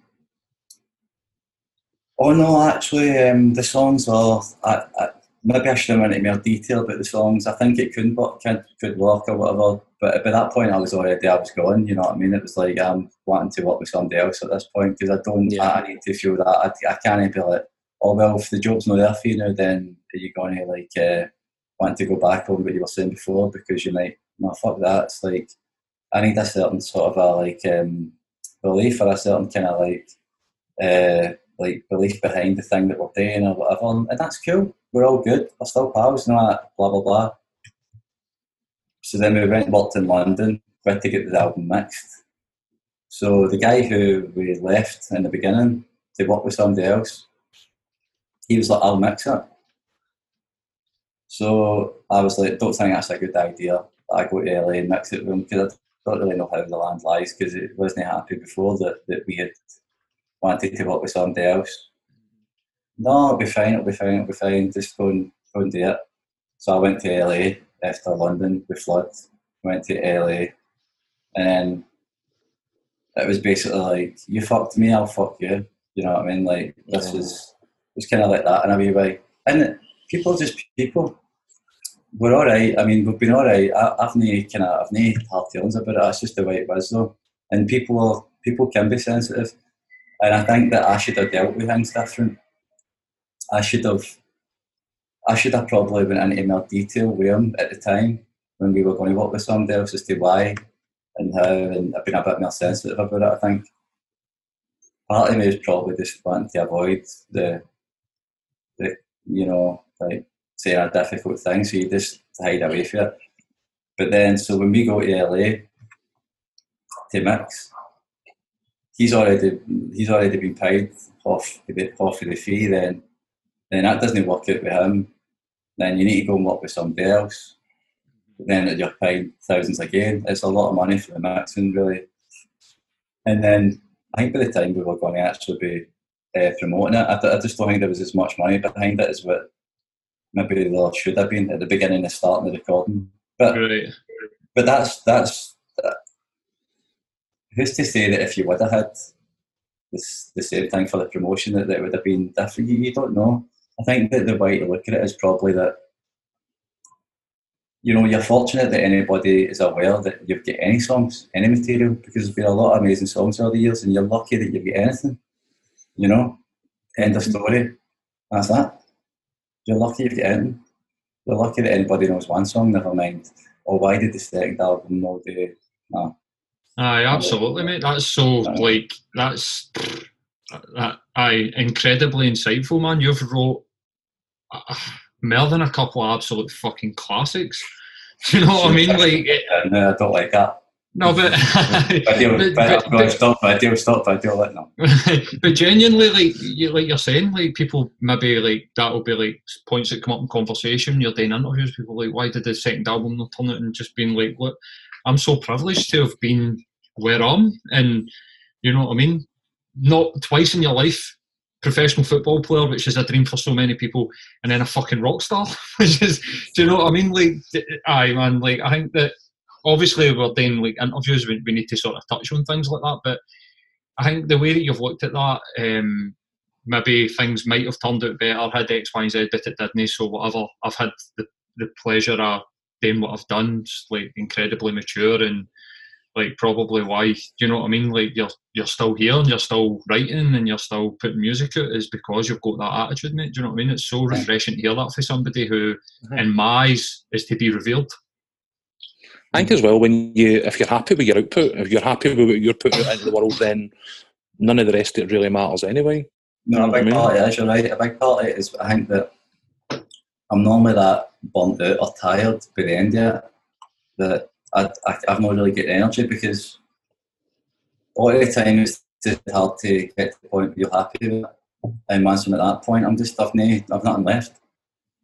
Oh no! Actually, um, the songs are. I, I, maybe I should have went into more detail about the songs. I think it could work, could, could work or whatever. But by that point, I was already I was going. You know what I mean? It was like I'm wanting to work with somebody else at this point because I don't. Yeah. I, I need to feel that I, I can't be like, oh well, if the job's not there for you now, then are you going to like uh, want to go back on what you were saying before because you're like, no, fuck that. It's like I need a certain sort of a like um, belief or a certain kind of like uh, like belief behind the thing that we're doing or whatever, and that's cool. We're all good. We're still pals, you know, blah blah blah. so then we went and worked in London, we had to get the album mixed. So the guy who we left in the beginning to work with somebody else, he was like, I'll mix it. So I was like, don't think that's a good idea. I go to LA and mix it with him because I don't really know how the land lies because it wasn't happy before that, that we had wanted to work with somebody else. No, it'll be fine, it'll be fine, it'll be fine. Just go and, go and do it. So I went to LA after London with Flood. Went to LA and then it was basically like, you fucked me, I'll fuck you. You know what I mean? Like, this Yeah. was, it was kind of like that in a wee way. And people just people. We're all right. I mean, we've been all right. I, I've no kind of, I've no hard feelings about it. That's just the way it was, though. And people, are, people can be sensitive. And I think that I should have dealt with things different. I should have, I should have probably went into more detail with him at the time when we were going to work with somebody else as to why and how, and I've been a bit more sensitive about it. I think part of me is probably just wanting to avoid the, the you know, like saying a difficult thing, so you just hide away from it. But then, so when we go to LA to mix, he's already he's already been paid off the off of the fee. Then, then that doesn't work out with him. Then you need to go and work with somebody else. Then you're paying thousands again. It's a lot of money for the mixing, really. And then I think by the time we were going to actually be uh, promoting it, I, I just don't think there was as much money behind it as what maybe there should have been at the beginning of starting the recording. But Right. but that's that's that, who's to say that if you would have had this the same thing for the promotion that, that would have been different? You, you don't know. I think that the way to look at it is probably that you know you're fortunate that anybody is aware that you've got any songs, any material, because there's been a lot of amazing songs over the years, and you're lucky that you've got anything. You know, end of mm-hmm. story. That's that. You're lucky you've got anything. You're lucky that anybody knows one song, never mind. Or why did the second album not do? No. Aye, absolutely, mate. That's so like that's that. Aye, incredibly insightful, man. You've wrote uh, more than a couple of absolute fucking classics. Do [laughs] you know what I mean? Like, it, [laughs] no, I don't like that. no, but [laughs] Video, but- but, but- stop video, stop video, like no. but genuinely, like you, like you're saying, like people maybe like that'll be like points that come up in conversation. You're doing interviews, people like, why did the second album not turn it? And just being like, look, I'm so privileged to have been where I'm, and you know what I mean. Not twice in your life, professional football player, which is a dream for so many people, and then a fucking rock star, [laughs] which is, do you know what I mean? Like, aye, man. Like, I think that obviously we're doing like interviews, we, we need to sort of touch on things like that, but I think the way that you've looked at that, um, maybe things might have turned out better had X, Y, and Z, but it didn't. So whatever, I've had the, the pleasure of doing what I've done, just like incredibly mature and like probably why you know what I mean. Like you're you're still here and you're still writing and you're still putting music out is because you've got that attitude, mate. Do you know what I mean? It's so refreshing to hear that for somebody who, mm-hmm. in my eyes, is to be revealed. I think as well when you if you're happy with your output, if you're happy with what you're putting out into the world, then none of the rest of it really matters anyway. No, a I big mean- part of it is, you're right. A big part of it is I think that I'm normally that burnt out or tired by the end of it that I, I, I've not really got the energy because all the time it's just hard to get to the point where you're happy with it. And once I'm at that point, I'm just, I've, no, I've nothing left.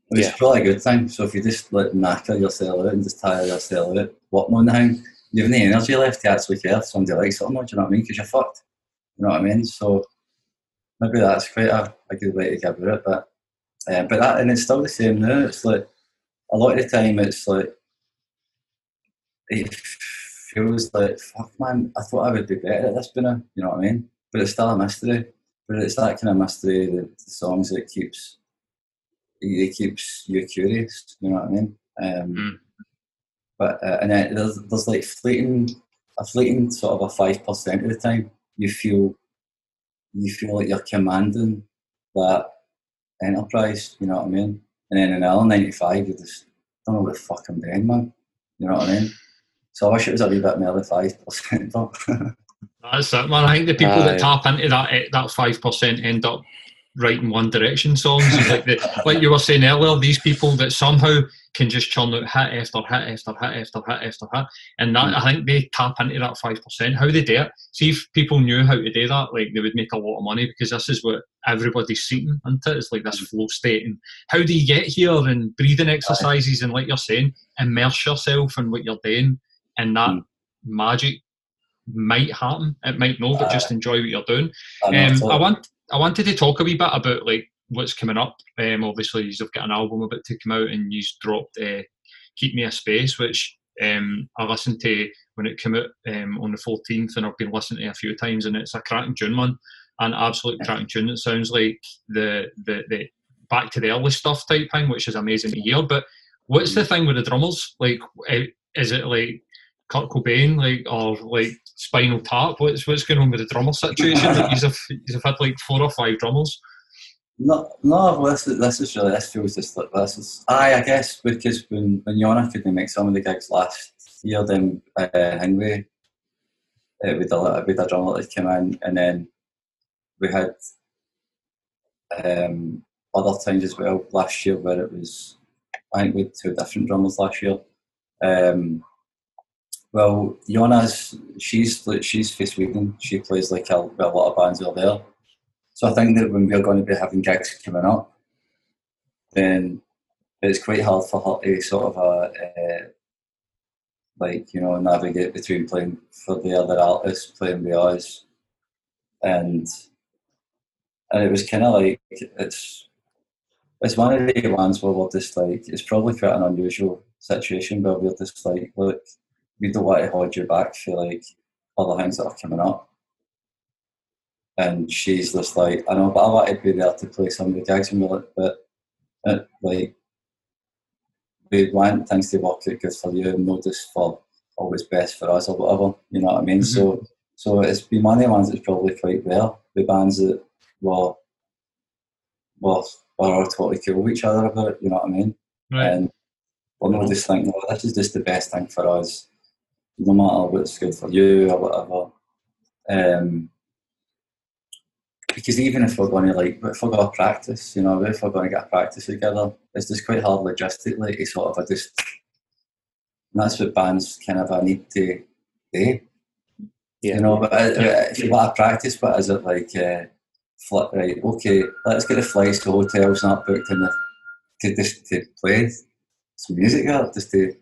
Which Yeah. is probably a good thing. So if you just like knacker yourself out and just tire yourself out, working on the thing, you've no energy left to actually care if somebody likes it or not, do you know what I mean? Because you're fucked. You know what I mean? So maybe that's quite a, a good way to get about it. But uh, but that and it's still the same now. It's like a lot of the time it's like it feels like fuck man, I thought I would be better at this binner, you know what I mean? But it's still a mystery. But it's that kind of mystery, the, the songs that keeps it keeps you curious, you know what I mean? Um, Mm. But uh, and then there's there's like fleeting a fleeting sort of a five percent of the time you feel you feel like you're commanding that enterprise, you know what I mean? And then in the other ninety five you just don't know what the fuck I'm doing, man. You know what I mean? So I wish it was a wee bit more than five percent, but [laughs] That's it, man. I think the people Aye. that tap into that eh, that five percent end up writing One Direction songs. like the, like you were saying earlier, these people that somehow can just churn out hit after hit after hit after hit after hit, and that I think they tap into that five percent. How they do it? See if people knew how to do that, like they would make a lot of money because this is what everybody's seeking into. It's like this flow state, and how do you get here? And breathing exercises, and like you're saying, immerse yourself in what you're doing, and that mm. magic might happen. It might not, but just enjoy what you're doing. Um, I want I wanted to talk a wee bit about like what's coming up. Um, obviously, you've got an album about to come out, and you've dropped uh, "Keep Me a Space," which um, I listened to when it came out um, on the 14th, and I've been listening to a few times, and it's a cracking tune, man, an absolute cracking tune. It sounds like the the the back to the early stuff type thing, which is amazing to hear. But what's the thing with the drummers? Like, eh, is it like Kurt Cobain, like, or like Spinal Tap? What's what's going on with the drummer situation? like, you've, you've had like four or five drummers. No, no. This is, this is really this feels just like this is. I I guess because when when Jonna couldn't make some of the gigs last year, then uh, anyway, uh, with a with a drummer that came in, and then we had um, other times as well last year where it was. I think we had two different drummers last year. Um, well, Jonna's she's she's from Sweden. She plays like a, a lot of bands over there. So I think that when we're going to be having gigs coming up, then it's quite hard for her to sort of uh, uh, like you know navigate between playing for the other artists, playing with us, and and it was kind of like it's it's one of the ones where we're just like it's probably quite an unusual situation, but we're just like look we don't want to hold you back for like all the things that are coming up. And she's just like, I know, but I want to be there to play some of the gigs and we're like, but it, like we want things to work out good for you and not just for always best for us or whatever. You know what I mean? Mm-hmm. So so it's been one of the ones that's probably quite well. The bands that were were, were all totally cool with each other about it, you know what I mean? Right. And we're not just thinking, well, this is just the best thing for us no matter what's good for you or whatever. Um, because even if we're going to like, if we're going to practice, you know, if we're going to get a practice together, it's just quite hard logistically to sort of a just. that's what bands kind of need to do. Yeah. You know, but uh, yeah. if you want to practice, but is it like, uh, flip, right, okay, let's get the flights to hotels not booked in the, to just to play some music there, just to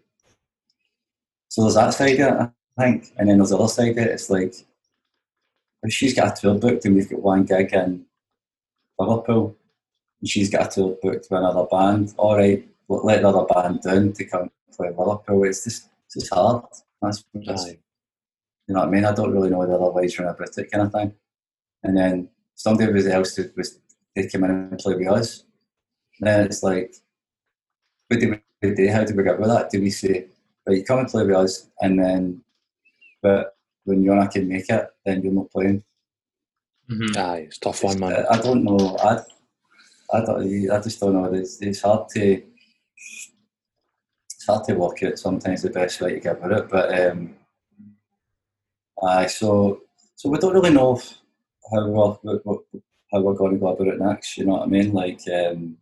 so there's that side of it, I think. And then there's the other side of it, it's like, if she's got a tour booked and we've got one gig in Liverpool, and she's got a tour booked with another band, all right, let the other band down to come play Liverpool. It's just, it's just hard. That's just, you know what I mean? I don't really know the other ways around about it kind of thing. And then somebody was else to, was they come in and play with us. And Then it's like, what do we do? How do we get with that? Do we say, but you come and play with us, and then, but when you're not can make it, then you're not playing. Mm-hmm. Aye, it's tough one, man. I, I don't know. I, I don't. I just don't know. It's, it's hard to. It's hard to work out sometimes the best way to get with it, but um, aye. So, so we don't really know how we're, how we're going to go about it next. You know what I mean? Like, um,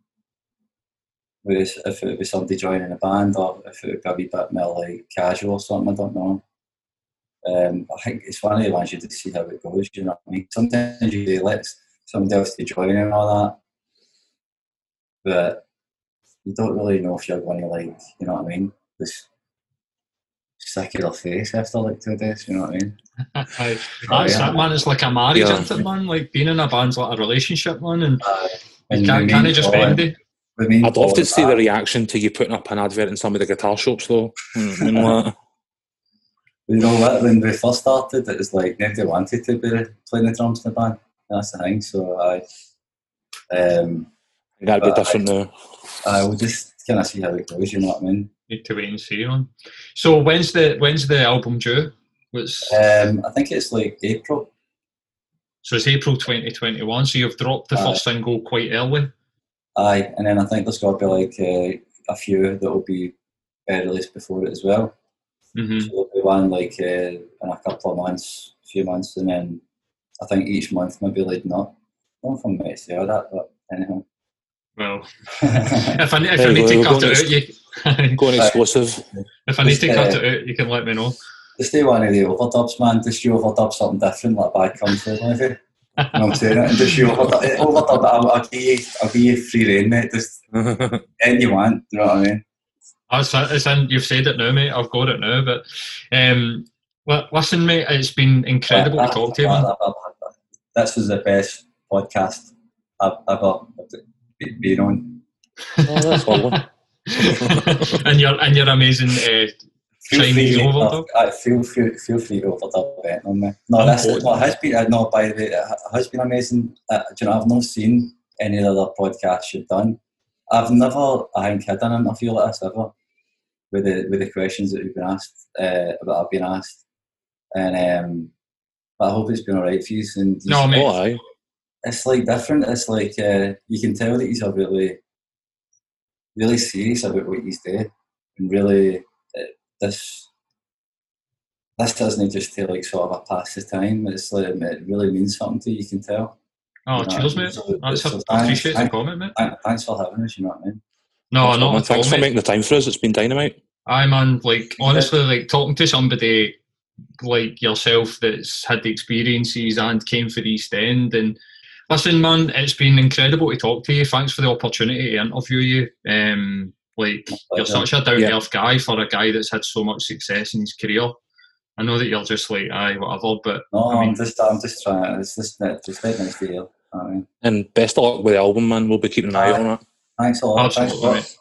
Whereas if it was somebody joining a band or if it would be a wee bit more like casual or something, I don't know. Um, I think it's one of the ones you just see how it goes, you know what I mean? Sometimes you let somebody else to join and all that, but you don't really know if you're going to like, you know what I mean? This secular face after like two days, you know what I mean? [laughs] That's oh, yeah. man, it's like a marriage, yeah. isn't it, man? Like being in a band's like a relationship, man, and, uh, and you can't, can't just bend it. I'd love to see that. the reaction to you putting up an advert in some of the guitar shops, though. [laughs] you know You know what? When we first started, it was like nobody wanted to be playing the drums in the band. That's the thing. So I. Um, That'd be different I, now. I will just kind of see how it goes. You know what I mean? Need to wait and see on. So when's the when's the album due? What's um, I think it's like April. So it's April 2021. So you've dropped the uh, first single quite early. Aye, and then I think there's got to be like uh, a few that will be uh, released before it as well. Mm-hmm. So there'll be one like uh, in a couple of months, a few months, and then I think each month maybe leading up. don't think me to say all that, but anyhow. Well, [laughs] if I, if There I need go, to we're cut going it to- out, you, Going [laughs] exclusive. if I need to Just, cut it out, you can let me know. Just do one of the overdubs, man. Just you overdub something different, like bad country, maybe. You know what I'm saying? And just you overdub, overdub I'll, I'll, give you, I'll give you free reign, mate. Just [laughs] anything you want, you know what I mean? It's, it's in, you've said it now, mate. I've got it now. But um, li- listen, mate, it's been incredible to talk to you, man. This was the best podcast I've ever be- been on. [laughs] oh, that's lovely. [laughs] and your and your amazing uh, Feel Chinese free, to- overdub? uh, feel, feel, feel free to overdub it on me. No, I'm this good. no, it has been, uh, no, by the way, it has been amazing. Uh, do you know, I've not seen any other podcasts you've done. I've never, I think, had an interview like this ever with the, with the questions that you've been asked, uh, that I've been asked. And, um, but I hope it's been alright for you. And you- No, mate. Oh, aye. it's like different. It's like uh, you can tell that he's a really, really serious about what he's doing, and really this this doesn't just to like sort of a pass the time. It's like it really means something to you. You can tell. Oh, You know, cheers, mate. so- That's so a, thanks- appreciate the comment, mate. thank- Thanks for having us. You know what I mean? No, Thanks, not man. at all, Thanks for mate. making the time for us. It's been dynamite. Aye, man. Like honestly, like talking to somebody like yourself that's had the experiences and came for the East End. And listen, man, it's been incredible to talk to you. Thanks for the opportunity to interview you. Um, like you're such a down to earth guy for a guy that's had so much success in his career. I know that you're just like aye, whatever, but No, I mean- I'm just, I'm just trying. It's just, it's quite nice to hear. you I mean, And best of luck with the album, man. We'll be keeping an eye Aye. on it. thanks a lot. Thanks Absolutely, a lot.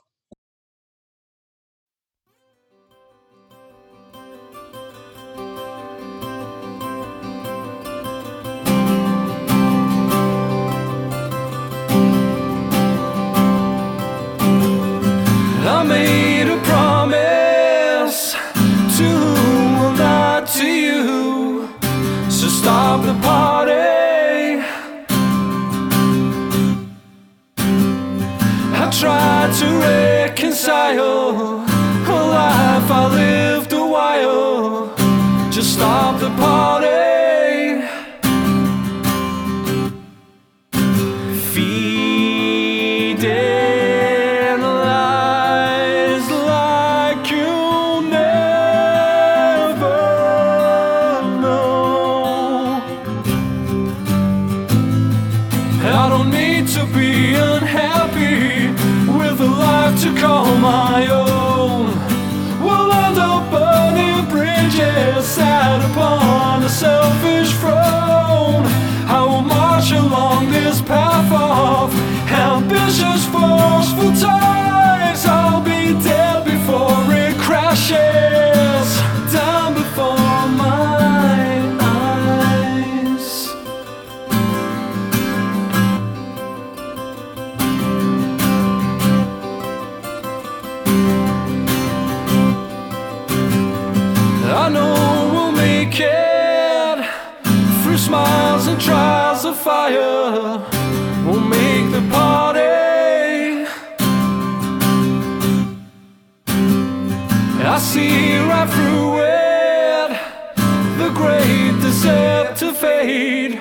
Great deceptive fade.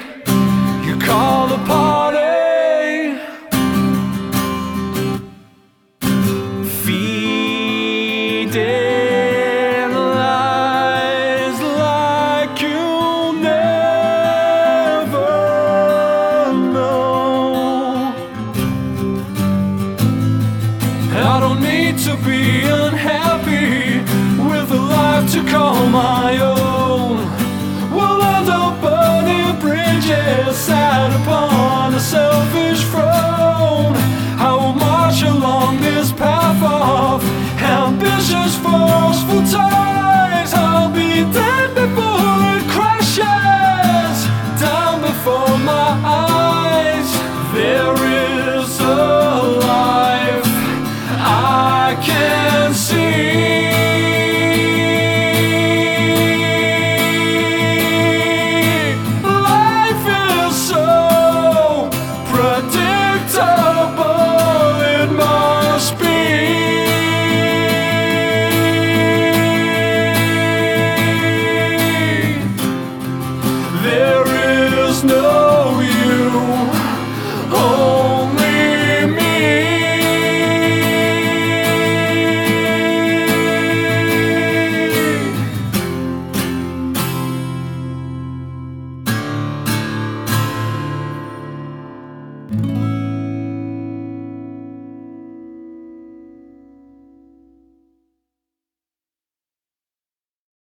You call the